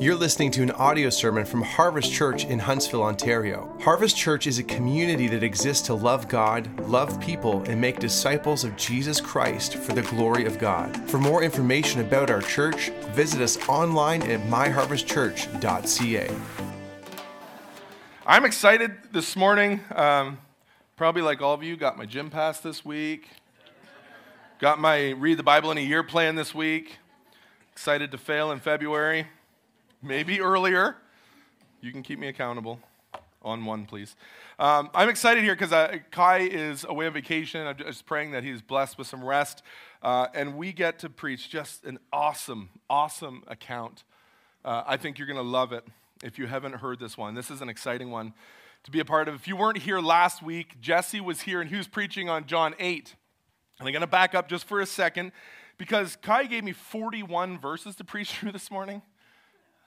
You're listening to an audio sermon from Harvest Church in Huntsville, Ontario. Harvest Church is a community that exists to love God, love people, and make disciples of Jesus Christ for the glory of God. For more information about our church, visit us online at myharvestchurch.ca. I'm excited this morning. Um, probably like all of you, got my gym pass this week, got my read the Bible in a year plan this week. Excited to fail in February maybe earlier. You can keep me accountable on one, please. Um, I'm excited here because uh, Kai is away on vacation. I'm just praying that he's blessed with some rest. Uh, and we get to preach just an awesome, awesome account. Uh, I think you're going to love it if you haven't heard this one. This is an exciting one to be a part of. If you weren't here last week, Jesse was here and he was preaching on John 8. And I'm going to back up just for a second because Kai gave me 41 verses to preach through this morning.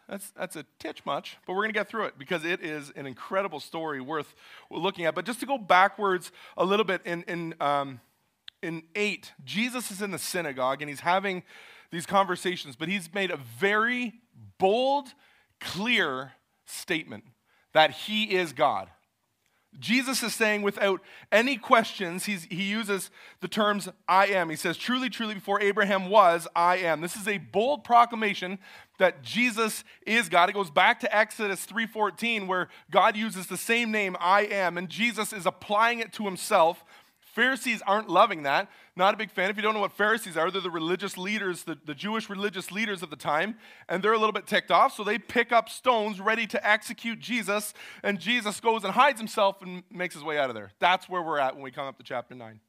That's, that's a titch much, but we're going to get through it because it is an incredible story worth looking at. But just to go backwards a little bit, in, in, um, in 8, Jesus is in the synagogue and he's having these conversations, but he's made a very bold, clear statement that he is God. Jesus is saying without any questions, he uses the terms I am. He says, Truly, truly, before Abraham was, I am. This is a bold proclamation that Jesus is God. It goes back to Exodus 3:14 where God uses the same name I am and Jesus is applying it to himself. Pharisees aren't loving that. Not a big fan. If you don't know what Pharisees are, they're the religious leaders, the, the Jewish religious leaders of the time, and they're a little bit ticked off, so they pick up stones ready to execute Jesus, and Jesus goes and hides himself and makes his way out of there. That's where we're at when we come up to chapter 9.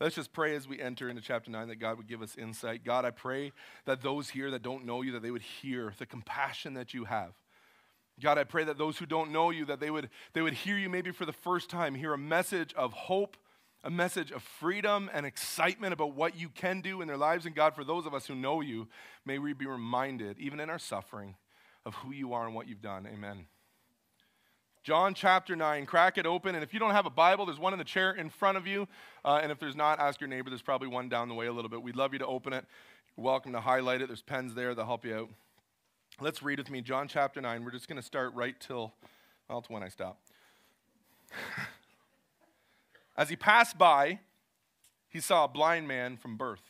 Let's just pray as we enter into chapter 9 that God would give us insight. God, I pray that those here that don't know you, that they would hear the compassion that you have. God, I pray that those who don't know you, that they would, they would hear you maybe for the first time, hear a message of hope, a message of freedom and excitement about what you can do in their lives. And God, for those of us who know you, may we be reminded, even in our suffering, of who you are and what you've done. Amen. John chapter 9. Crack it open. And if you don't have a Bible, there's one in the chair in front of you. Uh, and if there's not, ask your neighbor. There's probably one down the way a little bit. We'd love you to open it. You're welcome to highlight it. There's pens there that'll help you out. Let's read with me John chapter 9. We're just going to start right till, well, to when I stop. As he passed by, he saw a blind man from birth.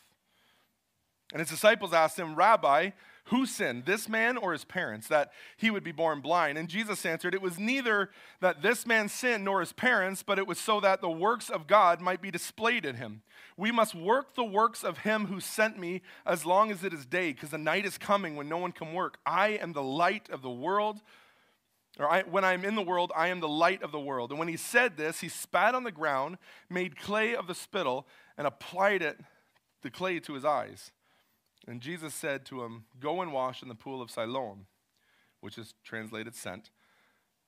And his disciples asked him, Rabbi, who sinned, this man or his parents, that he would be born blind? And Jesus answered, It was neither that this man sinned nor his parents, but it was so that the works of God might be displayed in him. We must work the works of him who sent me as long as it is day, because the night is coming when no one can work. I am the light of the world. Or I, when I am in the world, I am the light of the world. And when he said this, he spat on the ground, made clay of the spittle, and applied it, the clay, to his eyes. And Jesus said to him, Go and wash in the pool of Siloam, which is translated sent.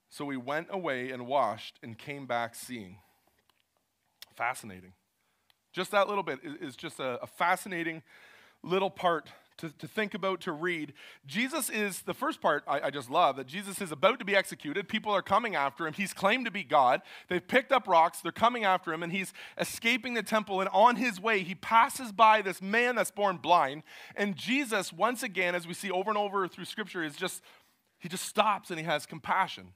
So he went away and washed and came back seeing. Fascinating. Just that little bit is just a, a fascinating little part to, to think about, to read. Jesus is, the first part I, I just love, that Jesus is about to be executed. People are coming after him. He's claimed to be God. They've picked up rocks, they're coming after him, and he's escaping the temple. And on his way, he passes by this man that's born blind. And Jesus, once again, as we see over and over through Scripture, is just, he just stops and he has compassion.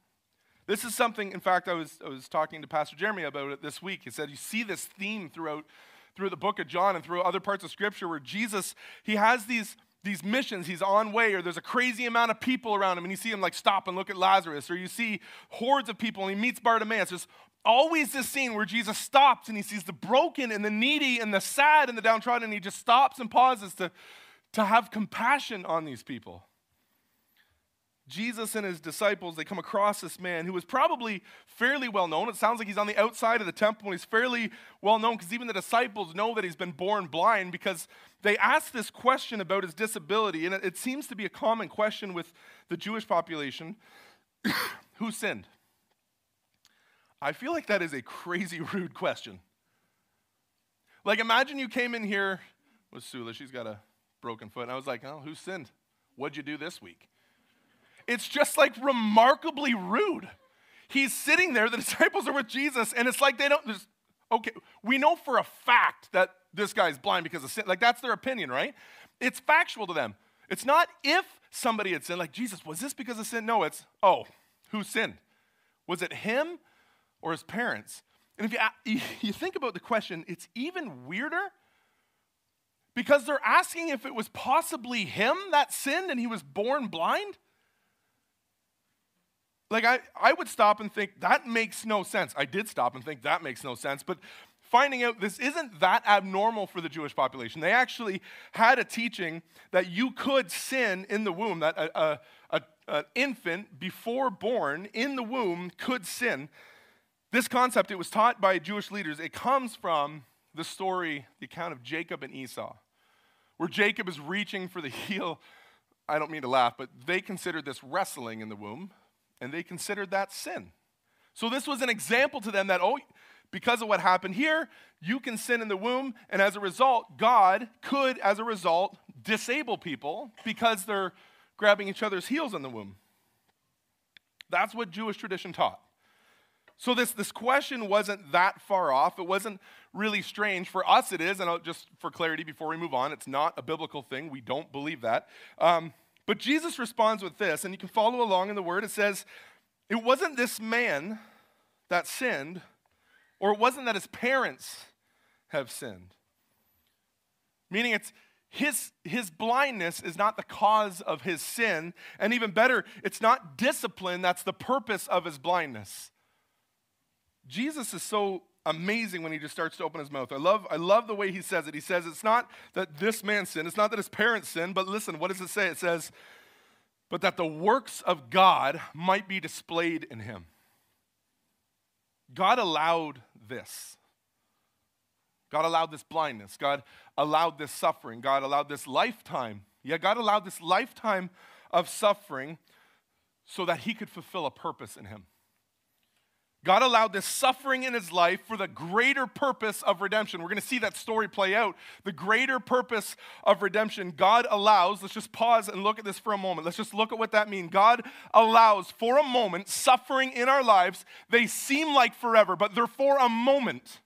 This is something, in fact, I was, I was talking to Pastor Jeremy about it this week. He said, You see this theme throughout through the book of John and through other parts of scripture where Jesus, he has these, these missions, he's on way, or there's a crazy amount of people around him, and you see him like stop and look at Lazarus, or you see hordes of people and he meets Bartimaeus. There's always this scene where Jesus stops and he sees the broken and the needy and the sad and the downtrodden, and he just stops and pauses to, to have compassion on these people. Jesus and his disciples, they come across this man who was probably fairly well known. It sounds like he's on the outside of the temple and he's fairly well known because even the disciples know that he's been born blind because they ask this question about his disability. And it, it seems to be a common question with the Jewish population who sinned? I feel like that is a crazy rude question. Like, imagine you came in here with Sula, she's got a broken foot, and I was like, oh, who sinned? What'd you do this week? It's just like remarkably rude. He's sitting there, the disciples are with Jesus, and it's like they don't, okay, we know for a fact that this guy's blind because of sin. Like that's their opinion, right? It's factual to them. It's not if somebody had sinned. Like, Jesus, was this because of sin? No, it's, oh, who sinned? Was it him or his parents? And if you, you think about the question, it's even weirder because they're asking if it was possibly him that sinned and he was born blind. Like, I, I would stop and think, that makes no sense. I did stop and think, that makes no sense. But finding out this isn't that abnormal for the Jewish population. They actually had a teaching that you could sin in the womb, that a, a, a, an infant before born in the womb could sin. This concept, it was taught by Jewish leaders. It comes from the story, the account of Jacob and Esau, where Jacob is reaching for the heel. I don't mean to laugh, but they considered this wrestling in the womb, and they considered that sin. So this was an example to them that, oh, because of what happened here, you can sin in the womb, and as a result, God could, as a result, disable people because they're grabbing each other's heels in the womb. That's what Jewish tradition taught. So this, this question wasn't that far off. It wasn't really strange. For us, it is, and I'll, just for clarity before we move on, it's not a biblical thing. We don't believe that. Um, but Jesus responds with this, and you can follow along in the word. It says, It wasn't this man that sinned or it wasn't that his parents have sinned. Meaning it's his, his blindness is not the cause of his sin. And even better, it's not discipline that's the purpose of his blindness. Jesus is so amazing when he just starts to open his mouth. I love, I love the way he says it. He says it's not that this man sinned, it's not that his parents sinned, but listen, what does it say? It says, but that the works of God might be displayed in him. God allowed this. God allowed this blindness. God allowed this suffering. God allowed this lifetime. Yeah, God allowed this lifetime of suffering so that he could fulfill a purpose in him. God allowed this suffering in his life for the greater purpose of redemption. We're going to see that story play out. The greater purpose of redemption, God allows, let's just pause and look at this for a moment. Let's just look at what that means. God allows for a moment suffering in our lives. They seem like forever, but they're for a moment.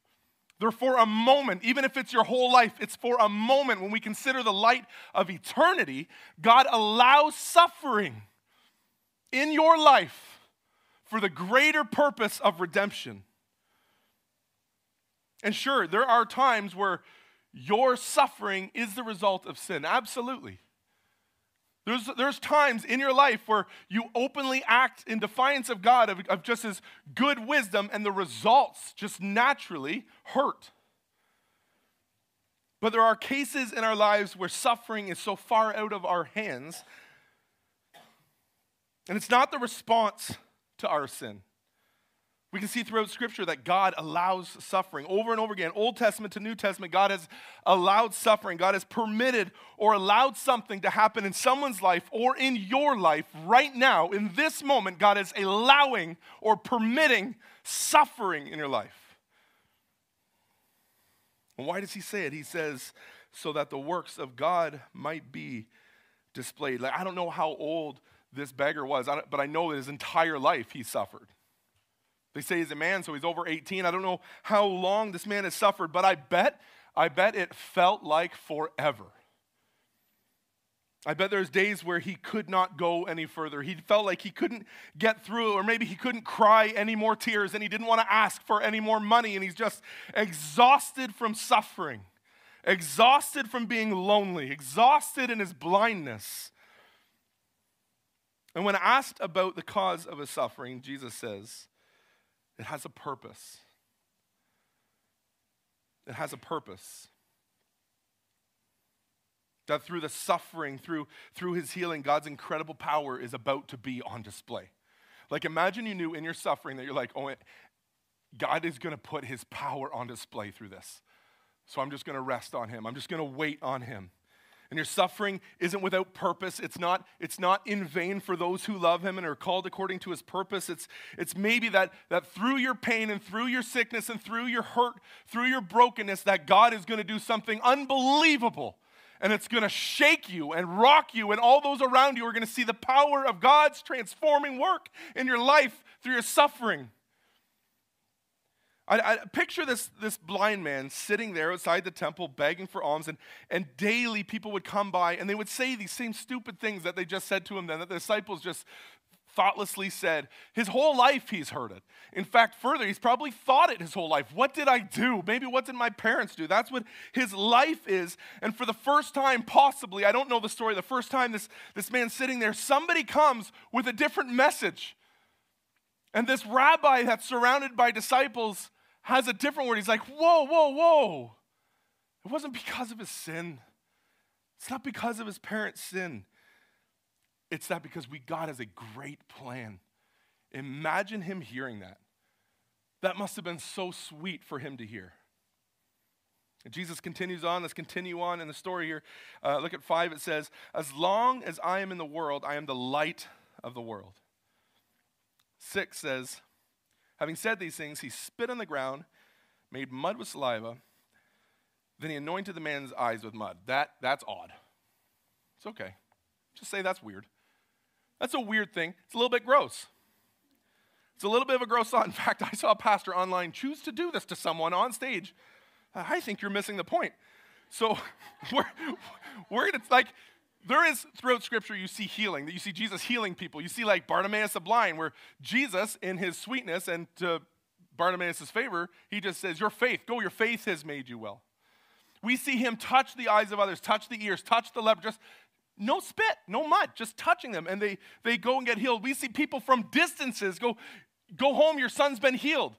They're for a moment. Even if it's your whole life, it's for a moment. When we consider the light of eternity, God allows suffering in your life for the greater purpose of redemption. And sure, there are times where your suffering is the result of sin. Absolutely. There's, there's times in your life where you openly act in defiance of God, of, of just His good wisdom, and the results just naturally hurt. But there are cases in our lives where suffering is so far out of our hands, and it's not the response to our sin. We can see throughout Scripture that God allows suffering over and over again. Old Testament to New Testament, God has allowed suffering. God has permitted or allowed something to happen in someone's life or in your life right now. In this moment, God is allowing or permitting suffering in your life. And why does He say it? He says, so that the works of God might be displayed. Like, I don't know how old this beggar was, but I know that his entire life he suffered. They say he's a man, so he's over 18. I don't know how long this man has suffered, but I bet, I bet it felt like forever. I bet there's days where he could not go any further. He felt like he couldn't get through, or maybe he couldn't cry any more tears, and he didn't want to ask for any more money, and he's just exhausted from suffering, exhausted from being lonely, exhausted in his blindness. And when asked about the cause of his suffering, Jesus says, it has a purpose. It has a purpose. That through the suffering, through, through his healing, God's incredible power is about to be on display. Like, imagine you knew in your suffering that you're like, oh, God is going to put his power on display through this. So I'm just going to rest on him. I'm just going to wait on him and your suffering isn't without purpose. It's not, it's not in vain for those who love him and are called according to his purpose. It's, it's maybe that, that through your pain and through your sickness and through your hurt, through your brokenness, that God is going to do something unbelievable. And it's going to shake you and rock you, and all those around you are going to see the power of God's transforming work in your life through your suffering. I, I, picture this, this blind man sitting there outside the temple begging for alms, and, and daily people would come by and they would say these same stupid things that they just said to him then, that the disciples just thoughtlessly said. His whole life he's heard it. In fact, further, he's probably thought it his whole life. What did I do? Maybe what did my parents do? That's what his life is. And for the first time, possibly, I don't know the story, the first time this, this man's sitting there, somebody comes with a different message. And this rabbi that's surrounded by disciples has a different word. He's like, whoa, whoa, whoa. It wasn't because of his sin. It's not because of his parents' sin. It's that because we God has a great plan. Imagine him hearing that. That must have been so sweet for him to hear. And Jesus continues on. Let's continue on in the story here. Uh, look at five. It says, As long as I am in the world, I am the light of the world. Six says, Having said these things, he spit on the ground, made mud with saliva, then he anointed the man's eyes with mud. That, that's odd. It's okay. Just say that's weird. That's a weird thing. It's a little bit gross. It's a little bit of a gross thought. In fact, I saw a pastor online choose to do this to someone on stage. I think you're missing the point. So we're, we're gonna, like, there is throughout scripture you see healing that you see jesus healing people you see like bartimaeus the blind where jesus in his sweetness and to bartimaeus' favor he just says your faith go your faith has made you well we see him touch the eyes of others touch the ears touch the leper just no spit, no mud, just touching them, and they, they go and get healed. We see people from distances go, go home, your son's been healed.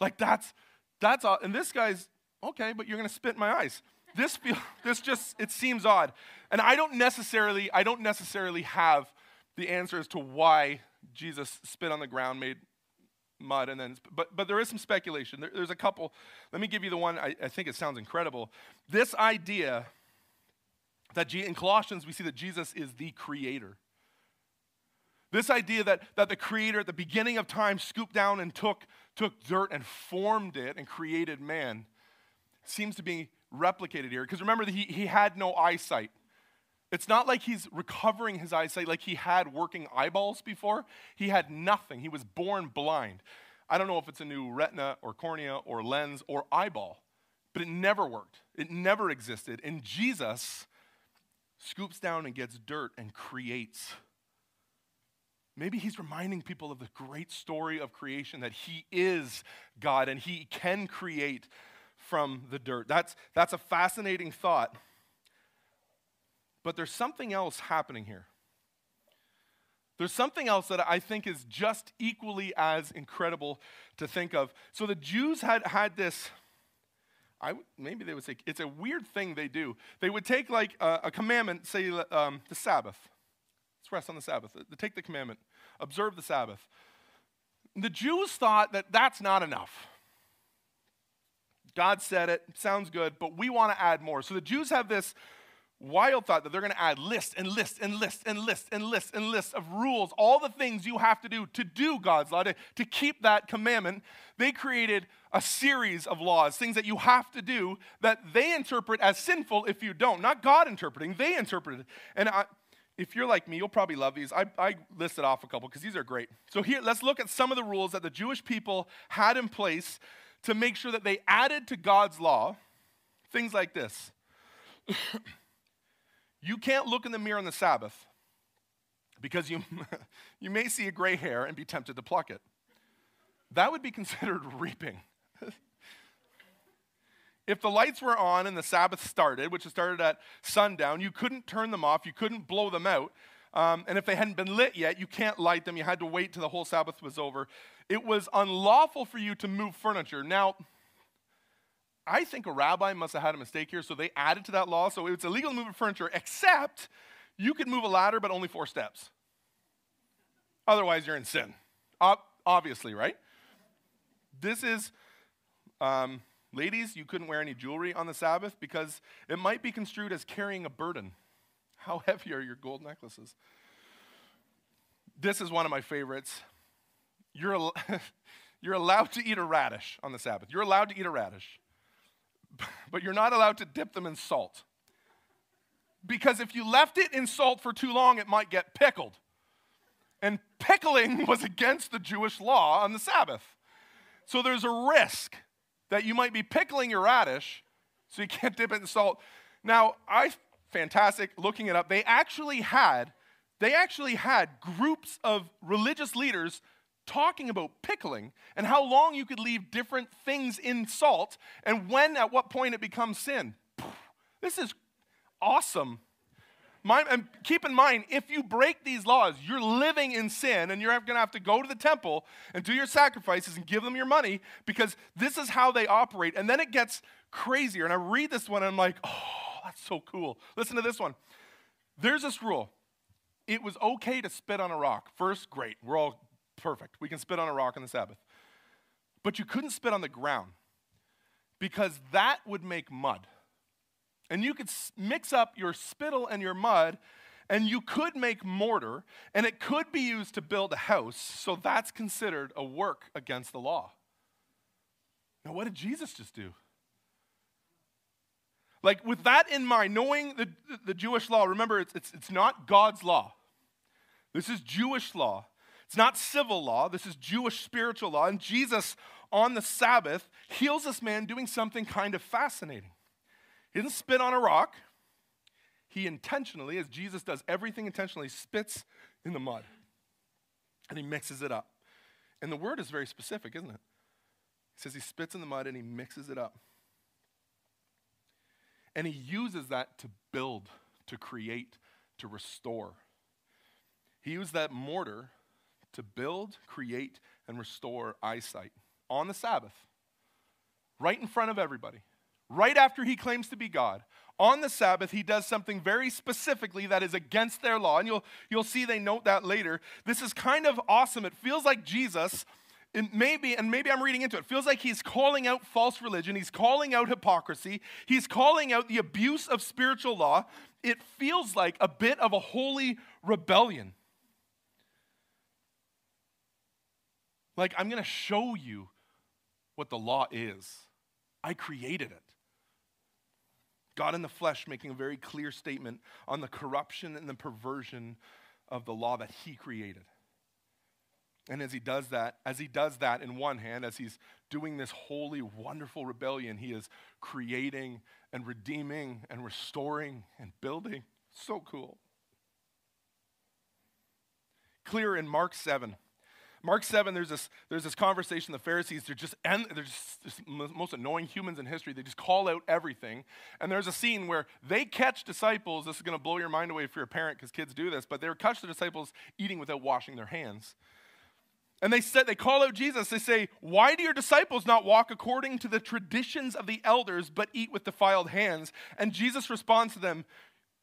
Like that's, that's odd. And this guy's, okay, but you're gonna spit in my eyes. This feel, this just, it seems odd. And I don't necessarily, I don't necessarily have the answer as to why Jesus spit on the ground, made mud, and then, but, but there is some speculation. There, there's a couple. Let me give you the one I, I think it sounds incredible. This idea that in Colossians, we see that Jesus is the creator. This idea that, that the creator at the beginning of time scooped down and took, took dirt and formed it and created man seems to be replicated here. Because remember, that he, he had no eyesight. It's not like he's recovering his eyesight like he had working eyeballs before. He had nothing. He was born blind. I don't know if it's a new retina or cornea or lens or eyeball, but it never worked. It never existed. And Jesus scoops down and gets dirt and creates. Maybe he's reminding people of the great story of creation that he is God and he can create from the dirt. That's, that's a fascinating thought. But there's something else happening here. There's something else that I think is just equally as incredible to think of. So the Jews had had this I, maybe they would say it's a weird thing they do. They would take like a, a commandment, say um, the Sabbath. Let's rest on the Sabbath. They take the commandment, observe the Sabbath. The Jews thought that that's not enough. God said it, sounds good, but we want to add more. So the Jews have this wild thought that they're going to add list and list and list and list and list and list of rules, all the things you have to do to do God's law, to, to keep that commandment. They created a series of laws, things that you have to do that they interpret as sinful if you don't. Not God interpreting, they interpret it. And I, if you're like me, you'll probably love these. I, I listed off a couple because these are great. So here, let's look at some of the rules that the Jewish people had in place to make sure that they added to God's law things like this. you can't look in the mirror on the Sabbath because you, you may see a gray hair and be tempted to pluck it. That would be considered reaping. if the lights were on and the Sabbath started, which started at sundown, you couldn't turn them off, you couldn't blow them out. Um, and if they hadn't been lit yet, you can't light them. You had to wait till the whole Sabbath was over. It was unlawful for you to move furniture. Now, I think a rabbi must have had a mistake here, so they added to that law. So it's illegal to move furniture, except you could move a ladder, but only four steps. Otherwise, you're in sin. obviously, right? This is um, Ladies, you couldn't wear any jewelry on the Sabbath because it might be construed as carrying a burden. How heavy are your gold necklaces? This is one of my favorites. You're, al- you're allowed to eat a radish on the Sabbath. You're allowed to eat a radish, but you're not allowed to dip them in salt. Because if you left it in salt for too long, it might get pickled. And pickling was against the Jewish law on the Sabbath. So there's a risk that you might be pickling your radish so you can't dip it in salt. Now, I fantastic looking it up. They actually had they actually had groups of religious leaders talking about pickling and how long you could leave different things in salt and when at what point it becomes sin. This is awesome. My, and keep in mind, if you break these laws, you're living in sin and you're going to have to go to the temple and do your sacrifices and give them your money because this is how they operate. And then it gets crazier. And I read this one and I'm like, oh, that's so cool. Listen to this one. There's this rule it was okay to spit on a rock. First, great. We're all perfect. We can spit on a rock on the Sabbath. But you couldn't spit on the ground because that would make mud. And you could mix up your spittle and your mud, and you could make mortar, and it could be used to build a house. So that's considered a work against the law. Now, what did Jesus just do? Like, with that in mind, knowing the, the Jewish law, remember, it's, it's, it's not God's law. This is Jewish law. It's not civil law. This is Jewish spiritual law. And Jesus, on the Sabbath, heals this man doing something kind of fascinating. He didn't spit on a rock. He intentionally, as Jesus does everything intentionally, spits in the mud and he mixes it up. And the word is very specific, isn't it? He says he spits in the mud and he mixes it up. And he uses that to build, to create, to restore. He used that mortar to build, create, and restore eyesight on the Sabbath, right in front of everybody, right after he claims to be God. On the Sabbath, he does something very specifically that is against their law. And you'll, you'll see they note that later. This is kind of awesome. It feels like Jesus it maybe, and maybe I'm reading into it, feels like he's calling out false religion, he's calling out hypocrisy, he's calling out the abuse of spiritual law. It feels like a bit of a holy rebellion. Like, I'm going to show you what the law is. I created it. God in the flesh making a very clear statement on the corruption and the perversion of the law that he created. And as he does that, as he does that in one hand, as he's doing this holy, wonderful rebellion, he is creating and redeeming and restoring and building. So cool. Clear in Mark 7. Mark 7, there's this, there's this conversation. The Pharisees, they're just, and they're just, just most annoying humans in history. They just call out everything. And there's a scene where they catch disciples. This is going to blow your mind away if you're a parent because kids do this, but they catch the disciples eating without washing their hands. And they said they call out Jesus. They say, "Why do your disciples not walk according to the traditions of the elders but eat with defiled hands?" And Jesus responds to them,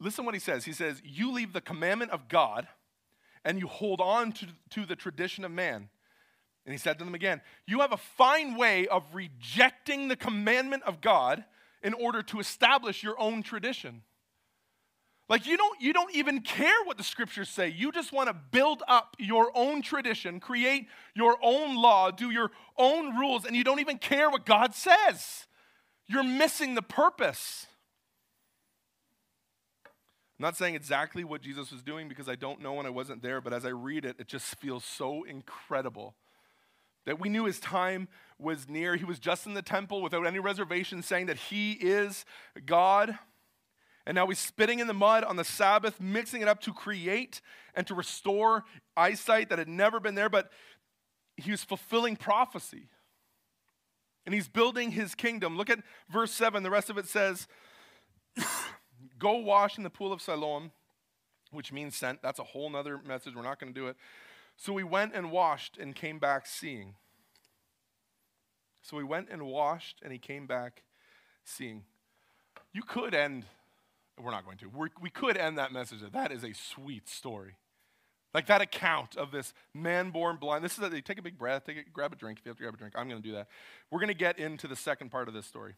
listen what he says. He says, "You leave the commandment of God and you hold on to, to the tradition of man." And he said to them again, "You have a fine way of rejecting the commandment of God in order to establish your own tradition." Like you don't you don't even care what the scriptures say. You just want to build up your own tradition, create your own law, do your own rules and you don't even care what God says. You're missing the purpose. I'm not saying exactly what Jesus was doing because I don't know and I wasn't there, but as I read it, it just feels so incredible that we knew his time was near. He was just in the temple without any reservation, saying that he is God. And now he's spitting in the mud on the Sabbath, mixing it up to create and to restore eyesight that had never been there, but he was fulfilling prophecy. And he's building his kingdom. Look at verse 7. The rest of it says, Go wash in the pool of Siloam, which means sent. That's a whole other message. We're not going to do it. So we went and washed and came back seeing. So we went and washed and he came back seeing. You could end we're not going to. We're, we could end that message. That is a sweet story. Like that account of this man born blind. This is a, take a big breath, take a, grab a drink if you have to grab a drink. I'm going to do that. We're going to get into the second part of this story.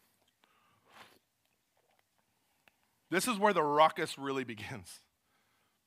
This is where the ruckus really begins.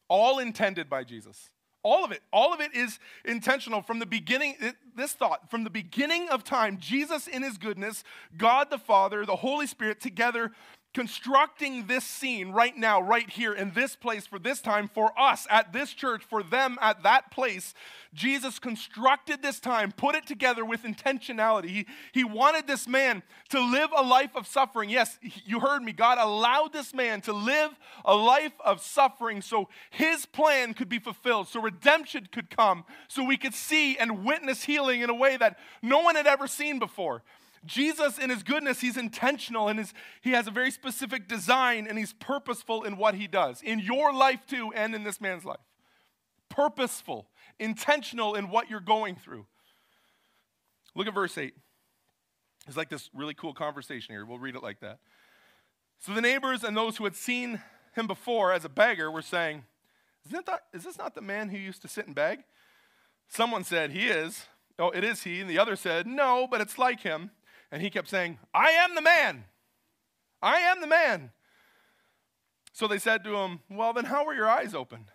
All intended by Jesus. All of it. All of it is intentional from the beginning. This thought, from the beginning of time, Jesus in his goodness, God the Father, the Holy Spirit together constructing this scene right now, right here, in this place, for this time, for us at this church, for them at that place. Jesus constructed this time, put it together with intentionality. He, he wanted this man to live a life of suffering. Yes, you heard me. God allowed this man to live a life of suffering so his plan could be fulfilled, so redemption could come, so we could see and witness healing in a way that no one had ever seen before. Jesus, in his goodness, he's intentional and his, he has a very specific design and he's purposeful in what he does. In your life, too, and in this man's life. Purposeful, intentional in what you're going through. Look at verse 8. It's like this really cool conversation here. We'll read it like that. So the neighbors and those who had seen him before as a beggar were saying, Isn't that, Is this not the man who used to sit and beg? Someone said, He is. Oh, it is he. And the other said, No, but it's like him. And he kept saying, I am the man. I am the man. So they said to him, Well, then how were your eyes opened?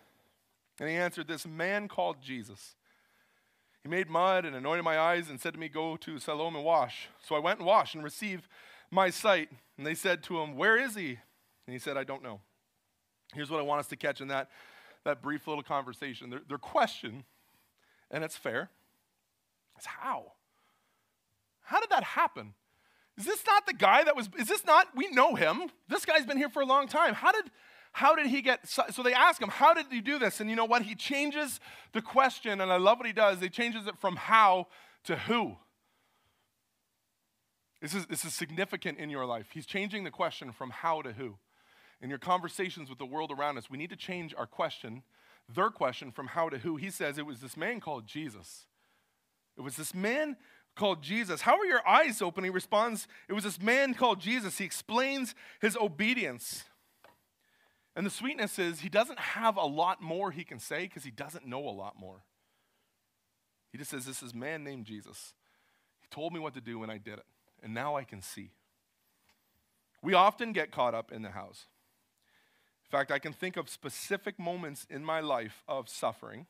And he answered, This man called Jesus. He made mud and anointed my eyes and said to me, Go to Siloam and wash. So I went and washed and received my sight. And they said to him, Where is he? And he said, I don't know. Here's what I want us to catch in that, that brief little conversation. Their, their question, and it's fair, is how? How did that happen? Is this not the guy that was, is this not, we know him. This guy's been here for a long time. How did, how did he get, so they ask him, how did you do this? And you know what? He changes the question, and I love what he does. He changes it from how to who. This is, this is significant in your life. He's changing the question from how to who. In your conversations with the world around us, we need to change our question, their question, from how to who. He says it was this man called Jesus. It was this man called Jesus. How are your eyes open? He responds, It was this man called Jesus. He explains his obedience. And the sweetness is, he doesn't have a lot more he can say because he doesn't know a lot more. He just says, This is man named Jesus. He told me what to do and I did it. And now I can see. We often get caught up in the house. In fact, I can think of specific moments in my life of suffering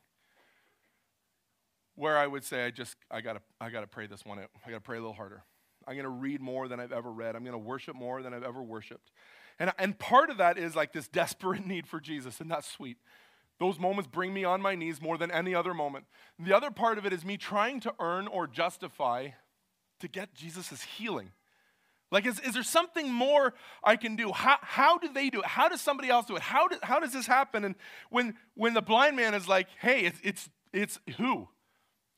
where I would say, I just, I gotta, I gotta pray this one out. I gotta pray a little harder. I'm gonna read more than I've ever read. I'm gonna worship more than I've ever worshiped. And, and part of that is like this desperate need for Jesus, and that's sweet. Those moments bring me on my knees more than any other moment. The other part of it is me trying to earn or justify to get Jesus' healing. Like, is, is there something more I can do? How, how do they do it? How does somebody else do it? How, do, how does this happen? And when, when the blind man is like, hey, it's, it's, it's who?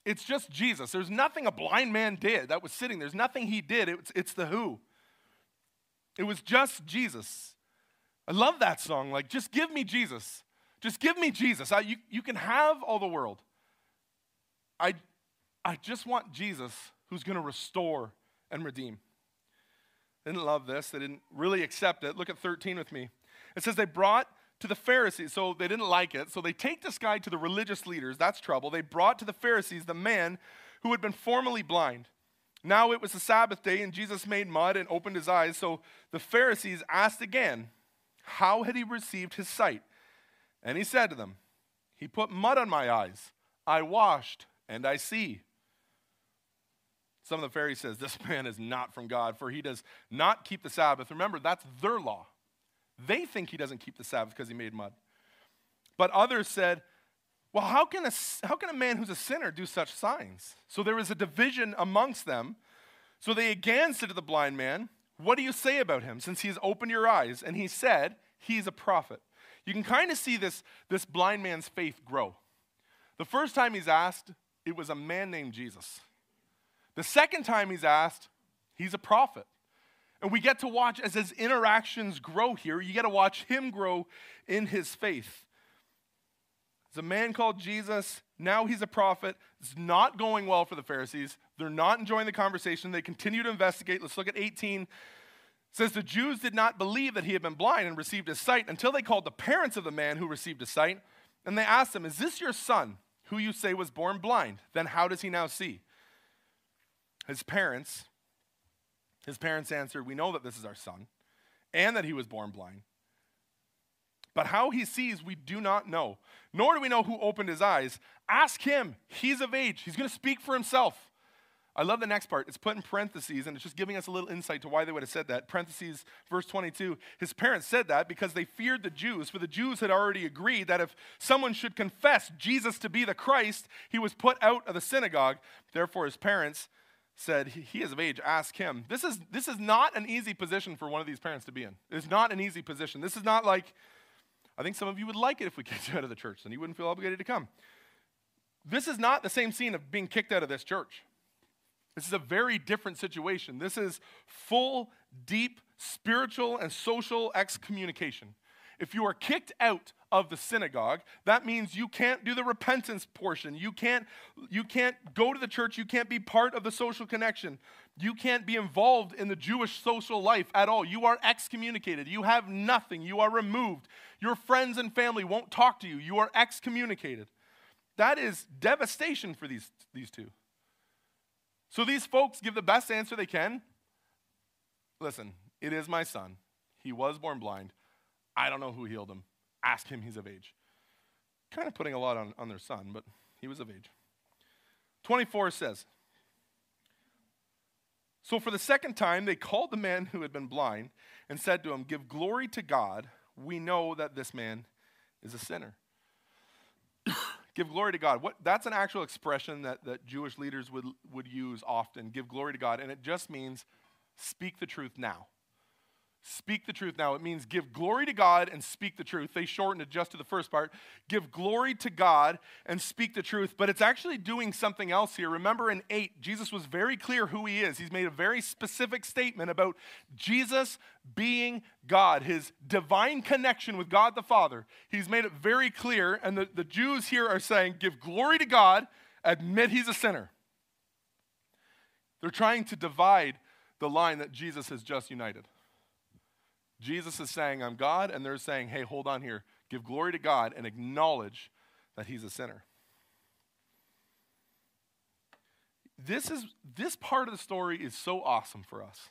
It's just Jesus. There's nothing a blind man did that was sitting. There's nothing he did. It's, it's the who. It was just Jesus. I love that song. Like, just give me Jesus. Just give me Jesus. I, you, you can have all the world. I, I just want Jesus who's going to restore and redeem. They didn't love this. They didn't really accept it. Look at 13 with me. It says, They brought to the Pharisees. So they didn't like it. So they take this guy to the religious leaders. That's trouble. They brought to the Pharisees the man who had been formerly blind. Now it was the Sabbath day, and Jesus made mud and opened his eyes. So the Pharisees asked again, How had he received his sight? And he said to them, He put mud on my eyes. I washed, and I see. Some of the Pharisees says, This man is not from God, for he does not keep the Sabbath. Remember, that's their law. They think he doesn't keep the Sabbath because he made mud. But others said, well, how can, a, how can a man who's a sinner do such signs? So there was a division amongst them. So they again said to the blind man, What do you say about him, since he has opened your eyes? And he said, He's a prophet. You can kind of see this, this blind man's faith grow. The first time he's asked, it was a man named Jesus. The second time he's asked, he's a prophet. And we get to watch as his interactions grow here, you get to watch him grow in his faith. There's a man called Jesus. Now he's a prophet. It's not going well for the Pharisees. They're not enjoying the conversation. They continue to investigate. Let's look at 18. It says the Jews did not believe that he had been blind and received his sight until they called the parents of the man who received his sight. And they asked him, Is this your son, who you say was born blind? Then how does he now see? His parents his parents answered, We know that this is our son, and that he was born blind. But how he sees, we do not know, nor do we know who opened his eyes. Ask him. He's of age, he's going to speak for himself. I love the next part. It's put in parentheses, and it's just giving us a little insight to why they would have said that. Parentheses, verse 22. His parents said that because they feared the Jews, for the Jews had already agreed that if someone should confess Jesus to be the Christ, he was put out of the synagogue. Therefore, his parents said, He is of age, ask him. This is, this is not an easy position for one of these parents to be in. It's not an easy position. This is not like, I think some of you would like it if we kicked you out of the church, then you wouldn't feel obligated to come. This is not the same scene of being kicked out of this church. This is a very different situation. This is full, deep, spiritual, and social excommunication. If you are kicked out of the synagogue, that means you can't do the repentance portion. You can't, you can't go to the church. You can't be part of the social connection. You can't be involved in the Jewish social life at all. You are excommunicated. You have nothing. You are removed. Your friends and family won't talk to you. You are excommunicated. That is devastation for these, these two. So these folks give the best answer they can. Listen, it is my son. He was born blind. I don't know who healed him. Ask him, he's of age. Kind of putting a lot on, on their son, but he was of age. 24 says So for the second time, they called the man who had been blind and said to him, Give glory to God. We know that this man is a sinner. Give glory to God. What, that's an actual expression that, that Jewish leaders would, would use often. Give glory to God. And it just means speak the truth now. Speak the truth now. It means give glory to God and speak the truth. They shortened it just to the first part. Give glory to God and speak the truth. But it's actually doing something else here. Remember in 8, Jesus was very clear who he is. He's made a very specific statement about Jesus being God, his divine connection with God the Father. He's made it very clear. And the, the Jews here are saying, give glory to God, admit he's a sinner. They're trying to divide the line that Jesus has just united. Jesus is saying, I'm God, and they're saying, hey, hold on here. Give glory to God and acknowledge that he's a sinner. This, is, this part of the story is so awesome for us.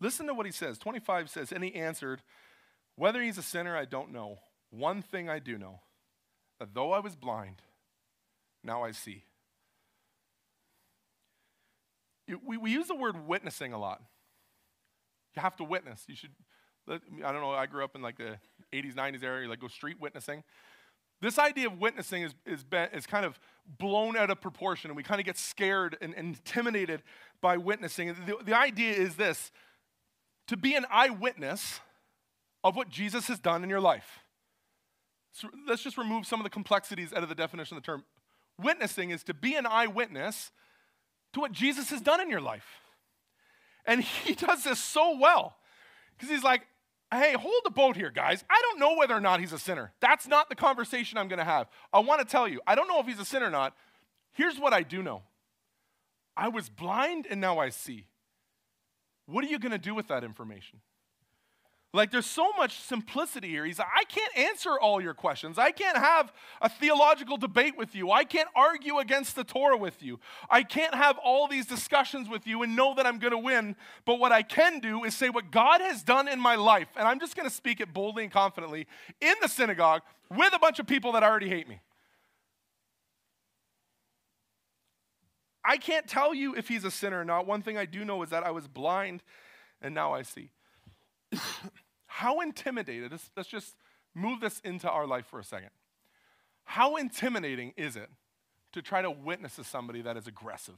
Listen to what he says. 25 says, And he answered, Whether he's a sinner, I don't know. One thing I do know that though I was blind, now I see. We, we use the word witnessing a lot. You have to witness. You should, I don't know, I grew up in like the 80s, 90s area, like go street witnessing. This idea of witnessing is, is, is kind of blown out of proportion, and we kind of get scared and, and intimidated by witnessing. The, the idea is this to be an eyewitness of what Jesus has done in your life. So let's just remove some of the complexities out of the definition of the term. Witnessing is to be an eyewitness to what Jesus has done in your life. And he does this so well because he's like, hey, hold the boat here, guys. I don't know whether or not he's a sinner. That's not the conversation I'm going to have. I want to tell you, I don't know if he's a sinner or not. Here's what I do know I was blind and now I see. What are you going to do with that information? Like, there's so much simplicity here. He's like, I can't answer all your questions. I can't have a theological debate with you. I can't argue against the Torah with you. I can't have all these discussions with you and know that I'm going to win. But what I can do is say what God has done in my life. And I'm just going to speak it boldly and confidently in the synagogue with a bunch of people that already hate me. I can't tell you if he's a sinner or not. One thing I do know is that I was blind and now I see. How intimidated, let's, just move this into our life for a second. How intimidating is it to try to witness to somebody that is aggressive?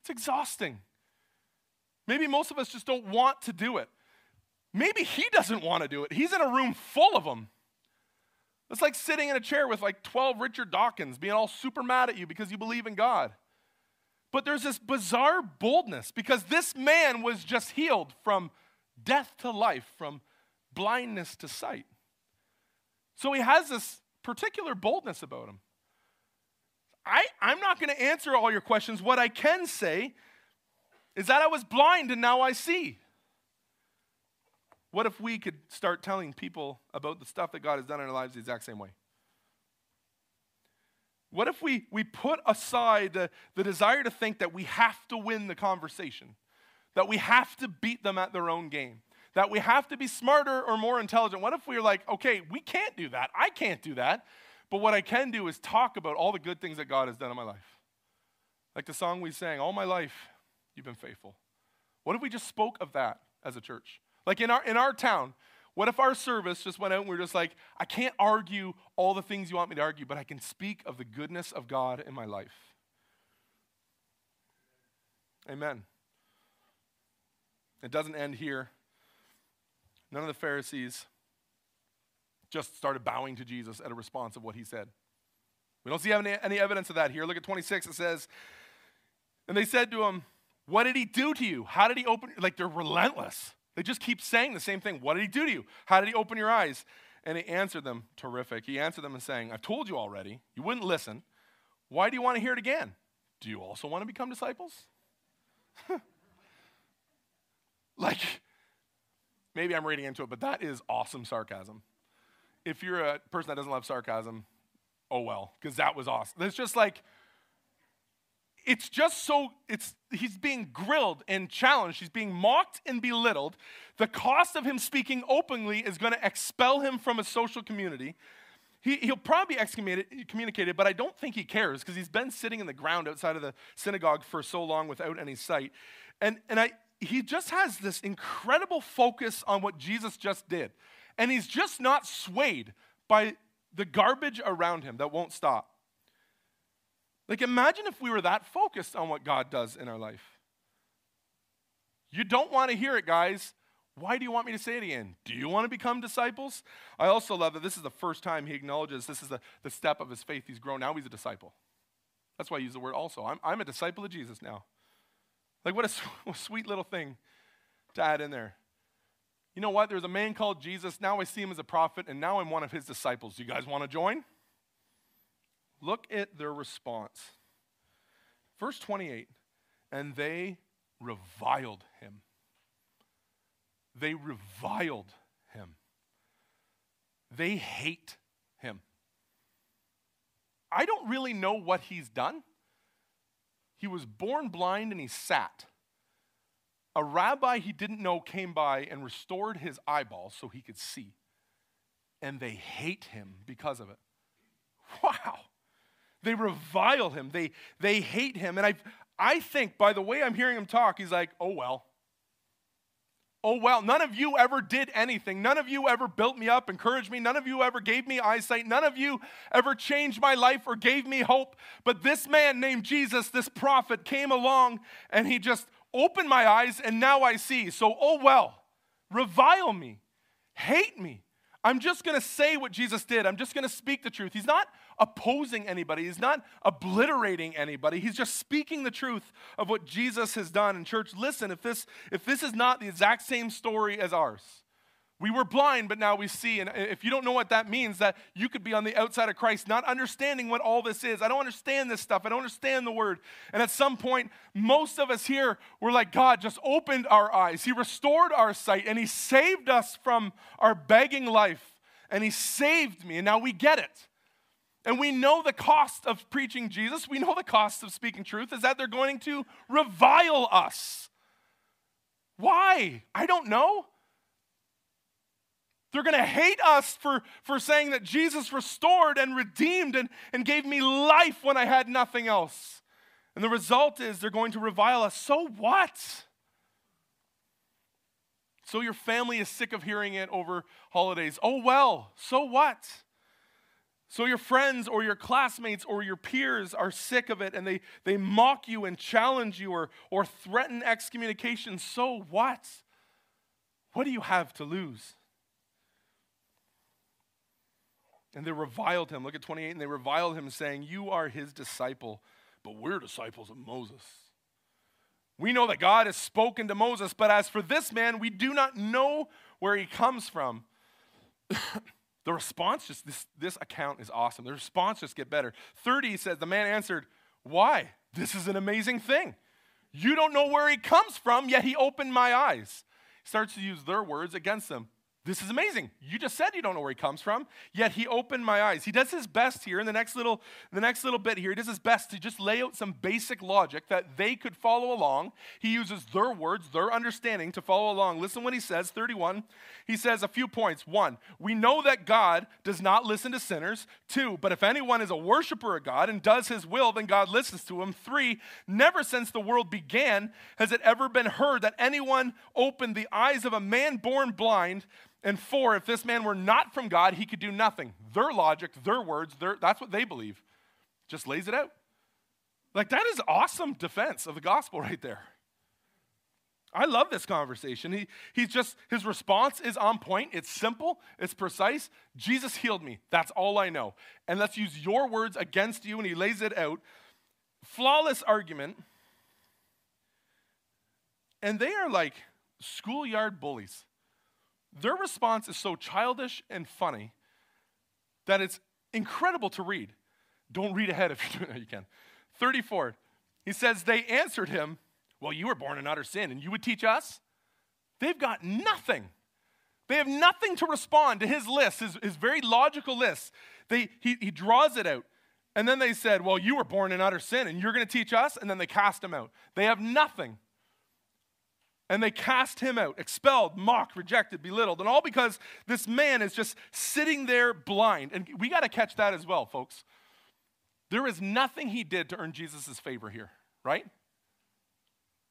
It's exhausting. Maybe most of us just don't want to do it. Maybe he doesn't want to do it. He's in a room full of them. It's like sitting in a chair with like 12 Richard Dawkins being all super mad at you because you believe in God. But there's this bizarre boldness because this man was just healed from death to life, from blindness to sight. So he has this particular boldness about him. I, I'm not going to answer all your questions. What I can say is that I was blind and now I see. What if we could start telling people about the stuff that God has done in our lives the exact same way? What if we, we put aside the, the desire to think that we have to win the conversation that we have to beat them at their own game, that we have to be smarter or more intelligent. What if we are like, okay, we can't do that. I can't do that. But what I can do is talk about all the good things that God has done in my life. Like the song we sang, All my life, you've been faithful. What if we just spoke of that as a church? Like in our, in our town, what if our service just went out and we are just like, I can't argue all the things you want me to argue, but I can speak of the goodness of God in my life? Amen. It doesn't end here. None of the Pharisees just started bowing to Jesus at a response of what he said. We don't see any, any evidence of that here. Look at 26. It says, And they said to him, What did he do to you? How did he open? Like they're relentless. They just keep saying the same thing. What did he do to you? How did he open your eyes? And he answered them, terrific. He answered them and saying, I've told you already. You wouldn't listen. Why do you want to hear it again? Do you also want to become disciples? like, maybe I'm reading into it, but that is awesome sarcasm. If you're a person that doesn't love sarcasm, oh well, because that was awesome. It's just like, it's just so it's he's being grilled and challenged he's being mocked and belittled the cost of him speaking openly is going to expel him from a social community he, he'll probably be excommunicated but i don't think he cares because he's been sitting in the ground outside of the synagogue for so long without any sight and, and I, he just has this incredible focus on what jesus just did and he's just not swayed by the garbage around him that won't stop like, imagine if we were that focused on what God does in our life. You don't want to hear it, guys. Why do you want me to say it again? Do you want to become disciples? I also love that this is the first time he acknowledges this is the, the step of his faith. He's grown. Now he's a disciple. That's why I use the word also. I'm, I'm a disciple of Jesus now. Like, what a, a sweet little thing to add in there. You know what? There's a man called Jesus. Now I see him as a prophet, and now I'm one of his disciples. Do you guys want to join? Look at their response. Verse 28 and they reviled him. They reviled him. They hate him. I don't really know what he's done. He was born blind and he sat. A rabbi he didn't know came by and restored his eyeballs so he could see. And they hate him because of it. Wow. They revile him. They, they hate him. And I, I think by the way I'm hearing him talk, he's like, oh, well. Oh, well. None of you ever did anything. None of you ever built me up, encouraged me. None of you ever gave me eyesight. None of you ever changed my life or gave me hope. But this man named Jesus, this prophet, came along and he just opened my eyes and now I see. So, oh, well. Revile me. Hate me. I'm just going to say what Jesus did. I'm just going to speak the truth. He's not opposing anybody, he's not obliterating anybody. He's just speaking the truth of what Jesus has done. And church, listen, if this if this is not the exact same story as ours, we were blind, but now we see. And if you don't know what that means, that you could be on the outside of Christ, not understanding what all this is. I don't understand this stuff. I don't understand the word. And at some point, most of us here were like, God just opened our eyes. He restored our sight and He saved us from our begging life. And He saved me. And now we get it. And we know the cost of preaching Jesus, we know the cost of speaking truth is that they're going to revile us. Why? I don't know. They're going to hate us for, for saying that Jesus restored and redeemed and, and gave me life when I had nothing else. And the result is they're going to revile us. So what? So your family is sick of hearing it over holidays. Oh, well, so what? So your friends or your classmates or your peers are sick of it and they, they mock you and challenge you or, or threaten excommunication. So what? What do you have to lose? And they reviled him. Look at 28. And they reviled him, saying, You are his disciple, but we're disciples of Moses. We know that God has spoken to Moses, but as for this man, we do not know where he comes from. The response just, this, this account is awesome. The response just get better. 30 says, the man answered, Why? This is an amazing thing. You don't know where he comes from, yet he opened my eyes. He starts to use their words against them. This is amazing. You just said you don't know where he comes from, yet he opened my eyes. He does his best here in the next little the next little bit here. He does his best to just lay out some basic logic that they could follow along. He uses their words, their understanding to follow along. Listen what he says, 31. He says a few points. 1, we know that God does not listen to sinners. 2, but if anyone is a worshiper of God and does his will, then God listens to him. 3, never since the world began has it ever been heard that anyone opened the eyes of a man born blind and four, if this man were not from God, he could do nothing. Their logic, their words, their, that's what they believe. Just lays it out. Like, that is awesome defense of the gospel right there. I love this conversation. He, he's just, his response is on point. It's simple, it's precise. Jesus healed me. That's all I know. And let's use your words against you. And he lays it out. Flawless argument. And they are like schoolyard bullies. Their response is so childish and funny that it's incredible to read. Don't read ahead if you do. you can. 34. He says, They answered him, Well, you were born in utter sin, and you would teach us? They've got nothing. They have nothing to respond to his list, his, his very logical list. They, he, he draws it out. And then they said, Well, you were born in utter sin, and you're going to teach us? And then they cast him out. They have nothing. And they cast him out, expelled, mocked, rejected, belittled. And all because this man is just sitting there blind. And we got to catch that as well, folks. There is nothing he did to earn Jesus' favor here, right?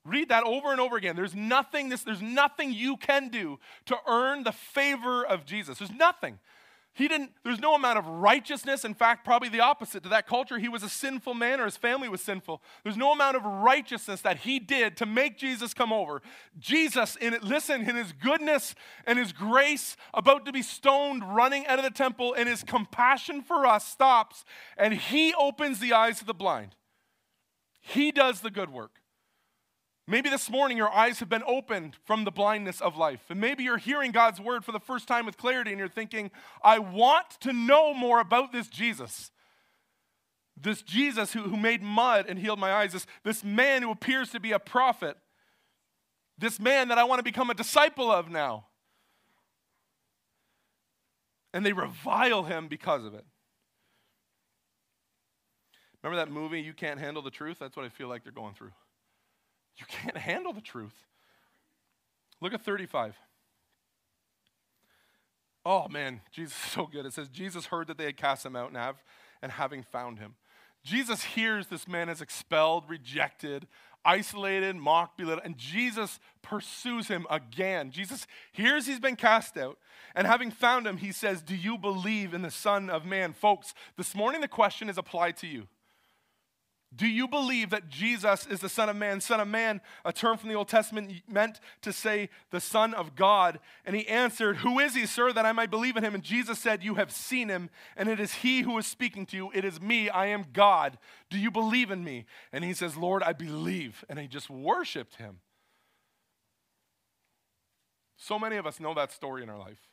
Read that over and over again. There's nothing, this, there's nothing you can do to earn the favor of Jesus. There's nothing. He didn't, there's no amount of righteousness. In fact, probably the opposite to that culture. He was a sinful man or his family was sinful. There's no amount of righteousness that he did to make Jesus come over. Jesus, in it, listen, in his goodness and his grace, about to be stoned, running out of the temple, and his compassion for us stops, and he opens the eyes of the blind. He does the good work. Maybe this morning your eyes have been opened from the blindness of life. And maybe you're hearing God's word for the first time with clarity and you're thinking, I want to know more about this Jesus. This Jesus who, who made mud and healed my eyes. This, this man who appears to be a prophet. This man that I want to become a disciple of now. And they revile him because of it. Remember that movie, You Can't Handle the Truth? That's what I feel like they're going through. You can't handle the truth. Look at 35. Oh man, Jesus is so good. It says, Jesus heard that they had cast him out and, have, and having found him. Jesus hears this man is expelled, rejected, isolated, mocked, belittled, and Jesus pursues him again. Jesus hears he's been cast out, and having found him, he says, Do you believe in the Son of Man? Folks, this morning the question is applied to you. Do you believe that Jesus is the Son of Man? Son of Man, a term from the Old Testament meant to say the Son of God. And he answered, Who is he, sir, that I might believe in him? And Jesus said, You have seen him, and it is he who is speaking to you. It is me. I am God. Do you believe in me? And he says, Lord, I believe. And he just worshiped him. So many of us know that story in our life.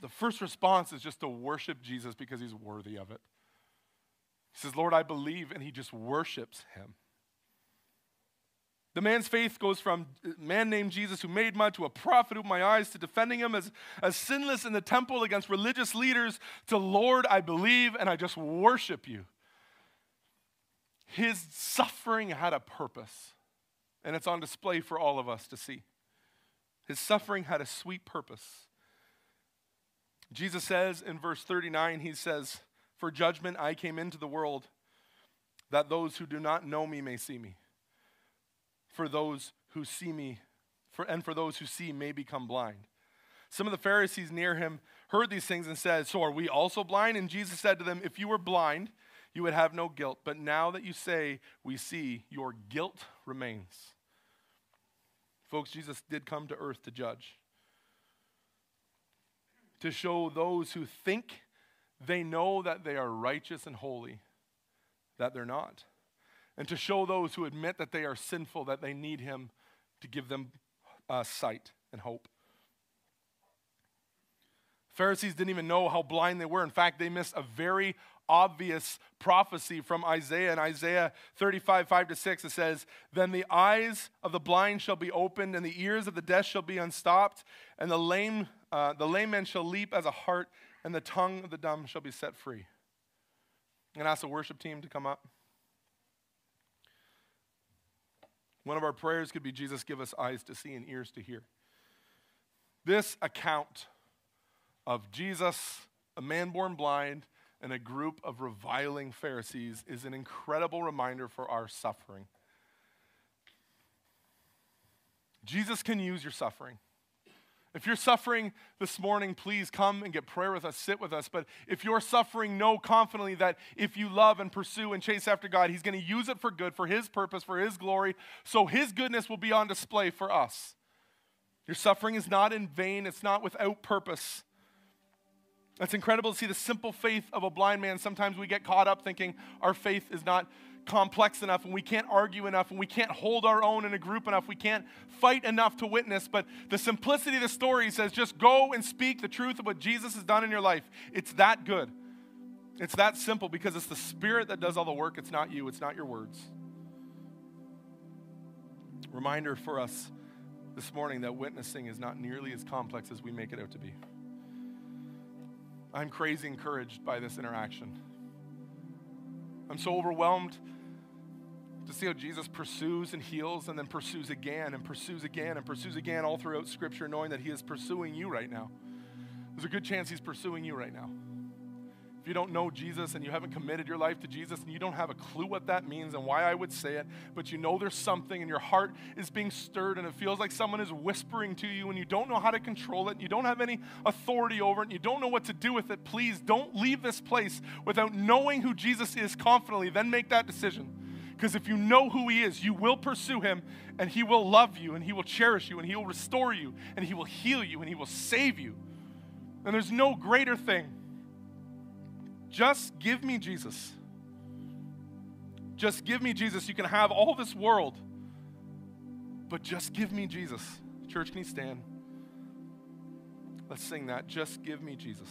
The first response is just to worship Jesus because he's worthy of it. He says, Lord, I believe, and he just worships him. The man's faith goes from man named Jesus who made mud to a prophet who my eyes to defending him as, as sinless in the temple against religious leaders to Lord, I believe and I just worship you. His suffering had a purpose, and it's on display for all of us to see. His suffering had a sweet purpose. Jesus says in verse 39, he says, For judgment I came into the world, that those who do not know me may see me. For those who see me, for, and for those who see may become blind. Some of the Pharisees near him heard these things and said, So are we also blind? And Jesus said to them, If you were blind, you would have no guilt. But now that you say, We see, your guilt remains. Folks, Jesus did come to earth to judge to show those who think they know that they are righteous and holy that they're not, and to show those who admit that they are sinful that they need Him to give them uh, sight and hope. Pharisees didn't even know how blind they were. In fact, they missed a very obvious prophecy from Isaiah. In Isaiah 35, 5 to 6, it says, Then the eyes of the blind shall be opened, and the ears of the deaf shall be unstopped, and the lame, uh, the lame man shall leap as a hart, and the tongue of the dumb shall be set free. I'm going to ask the worship team to come up. One of our prayers could be Jesus, give us eyes to see and ears to hear. This account of Jesus, a man born blind, and a group of reviling Pharisees is an incredible reminder for our suffering. Jesus can use your suffering. If you're suffering this morning, please come and get prayer with us, sit with us. But if you're suffering, know confidently that if you love and pursue and chase after God, He's going to use it for good, for His purpose, for His glory, so His goodness will be on display for us. Your suffering is not in vain, it's not without purpose. It's incredible to see the simple faith of a blind man. Sometimes we get caught up thinking our faith is not complex enough and we can't argue enough and we can't hold our own in a group enough. We can't fight enough to witness. But the simplicity of the story says just go and speak the truth of what Jesus has done in your life. It's that good. It's that simple because it's the Spirit that does all the work. It's not you, it's not your words. Reminder for us this morning that witnessing is not nearly as complex as we make it out to be. I'm crazy encouraged by this interaction. I'm so overwhelmed to see how Jesus pursues and heals and then pursues again and pursues again and pursues again all throughout Scripture, knowing that He is pursuing you right now. There's a good chance He's pursuing you right now you don't know Jesus and you haven't committed your life to Jesus and you don't have a clue what that means and why I would say it, but you know there's something and your heart is being stirred and it feels like someone is whispering to you and you don't know how to control it, and you don't have any authority over it, and you don't know what to do with it, please don't leave this place without knowing who Jesus is confidently. Then make that decision. Because if you know who He is, you will pursue Him and He will love you and He will cherish you and He will restore you and He will heal you and He will save you. And there's no greater thing just give me Jesus. Just give me Jesus. You can have all this world, but just give me Jesus. Church, can you stand? Let's sing that. Just give me Jesus.